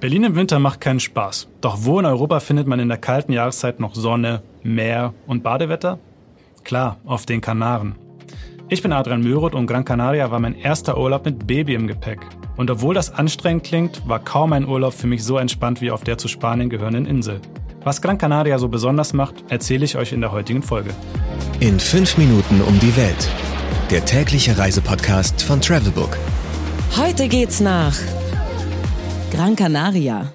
Berlin im Winter macht keinen Spaß. Doch wo in Europa findet man in der kalten Jahreszeit noch Sonne, Meer und Badewetter? Klar, auf den Kanaren. Ich bin Adrian Möroth und Gran Canaria war mein erster Urlaub mit Baby im Gepäck. Und obwohl das anstrengend klingt, war kaum ein Urlaub für mich so entspannt wie auf der zu Spanien gehörenden Insel. Was Gran Canaria so besonders macht, erzähle ich euch in der heutigen Folge. In fünf Minuten um die Welt. Der tägliche Reisepodcast von Travelbook. Heute geht's nach Gran Canaria.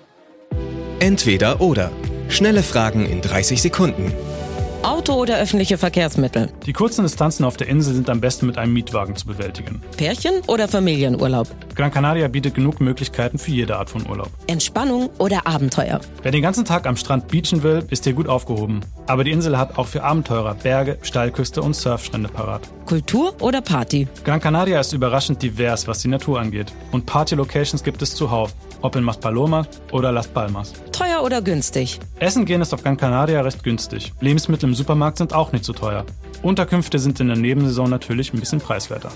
Entweder oder. Schnelle Fragen in 30 Sekunden. Auto oder öffentliche Verkehrsmittel? Die kurzen Distanzen auf der Insel sind am besten mit einem Mietwagen zu bewältigen. Pärchen oder Familienurlaub? Gran Canaria bietet genug Möglichkeiten für jede Art von Urlaub. Entspannung oder Abenteuer? Wer den ganzen Tag am Strand beachen will, ist hier gut aufgehoben. Aber die Insel hat auch für Abenteurer Berge, Steilküste und Surfstrände parat. Kultur oder Party? Gran Canaria ist überraschend divers, was die Natur angeht. Und Party-Locations gibt es zuhauf, ob in Maspalomas oder Las Palmas. Teuer oder günstig? Essen gehen ist auf Gran Canaria recht günstig. Lebensmittel im Supermarkt sind auch nicht so teuer. Unterkünfte sind in der Nebensaison natürlich ein bisschen preiswerter.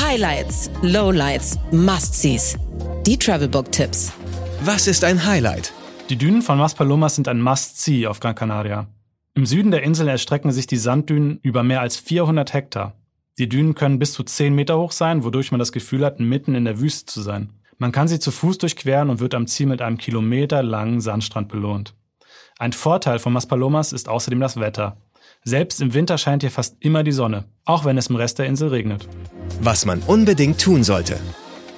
Highlights, Lowlights, Must-Sees. Die Travelbook-Tipps. Was ist ein Highlight? Die Dünen von Maspalomas sind ein Must-See auf Gran Canaria. Im Süden der Insel erstrecken sich die Sanddünen über mehr als 400 Hektar. Die Dünen können bis zu 10 Meter hoch sein, wodurch man das Gefühl hat, mitten in der Wüste zu sein. Man kann sie zu Fuß durchqueren und wird am Ziel mit einem kilometerlangen Sandstrand belohnt. Ein Vorteil von Maspalomas ist außerdem das Wetter. Selbst im Winter scheint hier fast immer die Sonne, auch wenn es im Rest der Insel regnet. Was man unbedingt tun sollte.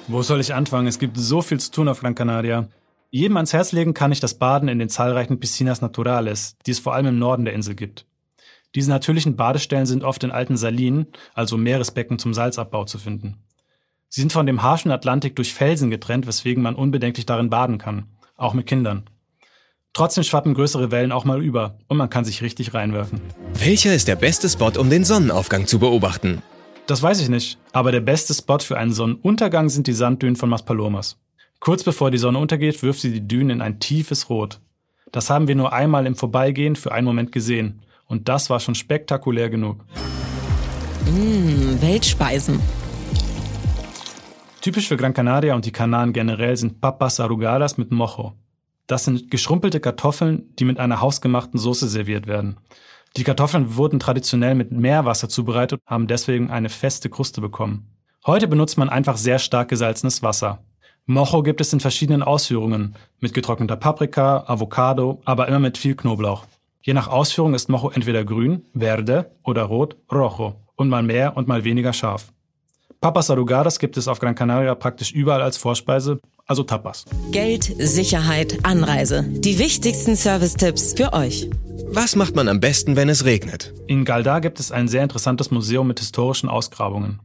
Wo soll ich anfangen? Es gibt so viel zu tun auf Gran Canaria. Jedem ans Herz legen kann ich das Baden in den zahlreichen Piscinas Naturales, die es vor allem im Norden der Insel gibt. Diese natürlichen Badestellen sind oft in alten Salinen, also Meeresbecken zum Salzabbau zu finden. Sie sind von dem harschen Atlantik durch Felsen getrennt, weswegen man unbedenklich darin baden kann, auch mit Kindern. Trotzdem schwappen größere Wellen auch mal über und man kann sich richtig reinwerfen. Welcher ist der beste Spot, um den Sonnenaufgang zu beobachten? Das weiß ich nicht, aber der beste Spot für einen Sonnenuntergang sind die Sanddünen von Maspalomas. Kurz bevor die Sonne untergeht, wirft sie die Dünen in ein tiefes Rot. Das haben wir nur einmal im Vorbeigehen für einen Moment gesehen. Und das war schon spektakulär genug. Mmh, Weltspeisen. Typisch für Gran Canaria und die Kanaren generell sind Papas Arrugadas mit Mojo. Das sind geschrumpelte Kartoffeln, die mit einer hausgemachten Soße serviert werden. Die Kartoffeln wurden traditionell mit Meerwasser zubereitet und haben deswegen eine feste Kruste bekommen. Heute benutzt man einfach sehr stark gesalzenes Wasser. Mojo gibt es in verschiedenen Ausführungen, mit getrockneter Paprika, Avocado, aber immer mit viel Knoblauch. Je nach Ausführung ist Mojo entweder grün, verde oder rot, rojo und mal mehr und mal weniger scharf. Papas Arrugadas gibt es auf Gran Canaria praktisch überall als Vorspeise, also Tapas. Geld, Sicherheit, Anreise. Die wichtigsten Service-Tipps für euch. Was macht man am besten, wenn es regnet? In Galdar gibt es ein sehr interessantes Museum mit historischen Ausgrabungen.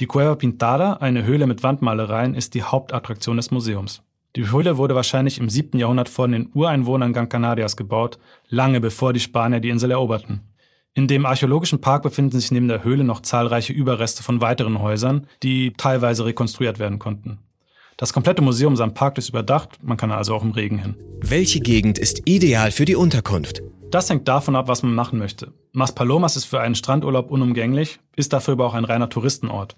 Die Cueva Pintada, eine Höhle mit Wandmalereien, ist die Hauptattraktion des Museums. Die Höhle wurde wahrscheinlich im 7. Jahrhundert von den Ureinwohnern Gran Canarias gebaut, lange bevor die Spanier die Insel eroberten. In dem archäologischen Park befinden sich neben der Höhle noch zahlreiche Überreste von weiteren Häusern, die teilweise rekonstruiert werden konnten. Das komplette Museum samt Park ist überdacht, man kann also auch im Regen hin. Welche Gegend ist ideal für die Unterkunft? Das hängt davon ab, was man machen möchte. Maspalomas ist für einen Strandurlaub unumgänglich, ist dafür aber auch ein reiner Touristenort.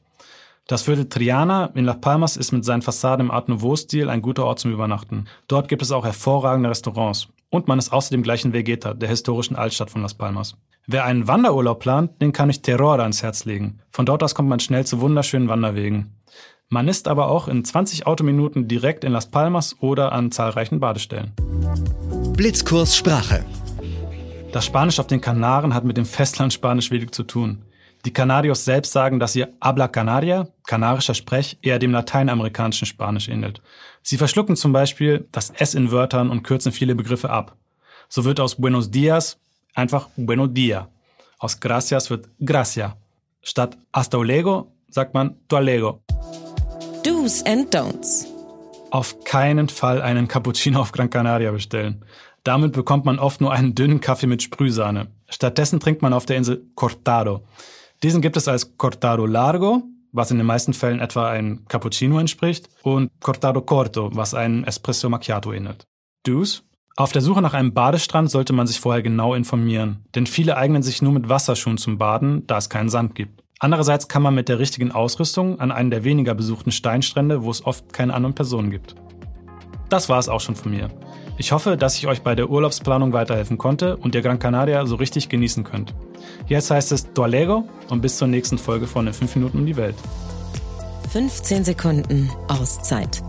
Das Viertel Triana in Las Palmas ist mit seinen Fassaden im Art Nouveau-Stil ein guter Ort zum Übernachten. Dort gibt es auch hervorragende Restaurants. Und man ist außerdem gleich in Vegeta, der historischen Altstadt von Las Palmas. Wer einen Wanderurlaub plant, den kann ich Terrora ans Herz legen. Von dort aus kommt man schnell zu wunderschönen Wanderwegen. Man ist aber auch in 20 Autominuten direkt in Las Palmas oder an zahlreichen Badestellen. Blitzkurs Sprache. Das Spanisch auf den Kanaren hat mit dem Festlandspanisch wenig zu tun. Die Canarios selbst sagen, dass ihr Habla Canaria, kanarischer Sprech, eher dem lateinamerikanischen Spanisch ähnelt. Sie verschlucken zum Beispiel das S in Wörtern und kürzen viele Begriffe ab. So wird aus Buenos Dias einfach Bueno Dia. Aus Gracias wird Gracia. Statt Hasta luego sagt man Tualego. Do's and Don'ts. Auf keinen Fall einen Cappuccino auf Gran Canaria bestellen. Damit bekommt man oft nur einen dünnen Kaffee mit Sprühsahne. Stattdessen trinkt man auf der Insel Cortado. Diesen gibt es als Cortado Largo, was in den meisten Fällen etwa ein Cappuccino entspricht, und Cortado Corto, was ein Espresso Macchiato ähnelt. Do's? Auf der Suche nach einem Badestrand sollte man sich vorher genau informieren, denn viele eignen sich nur mit Wasserschuhen zum Baden, da es keinen Sand gibt. Andererseits kann man mit der richtigen Ausrüstung an einen der weniger besuchten Steinstrände, wo es oft keine anderen Personen gibt. Das war es auch schon von mir. Ich hoffe, dass ich euch bei der Urlaubsplanung weiterhelfen konnte und ihr Gran Canaria so richtig genießen könnt. Jetzt heißt es Dualego und bis zur nächsten Folge von den 5 Minuten um die Welt. 15 Sekunden Auszeit.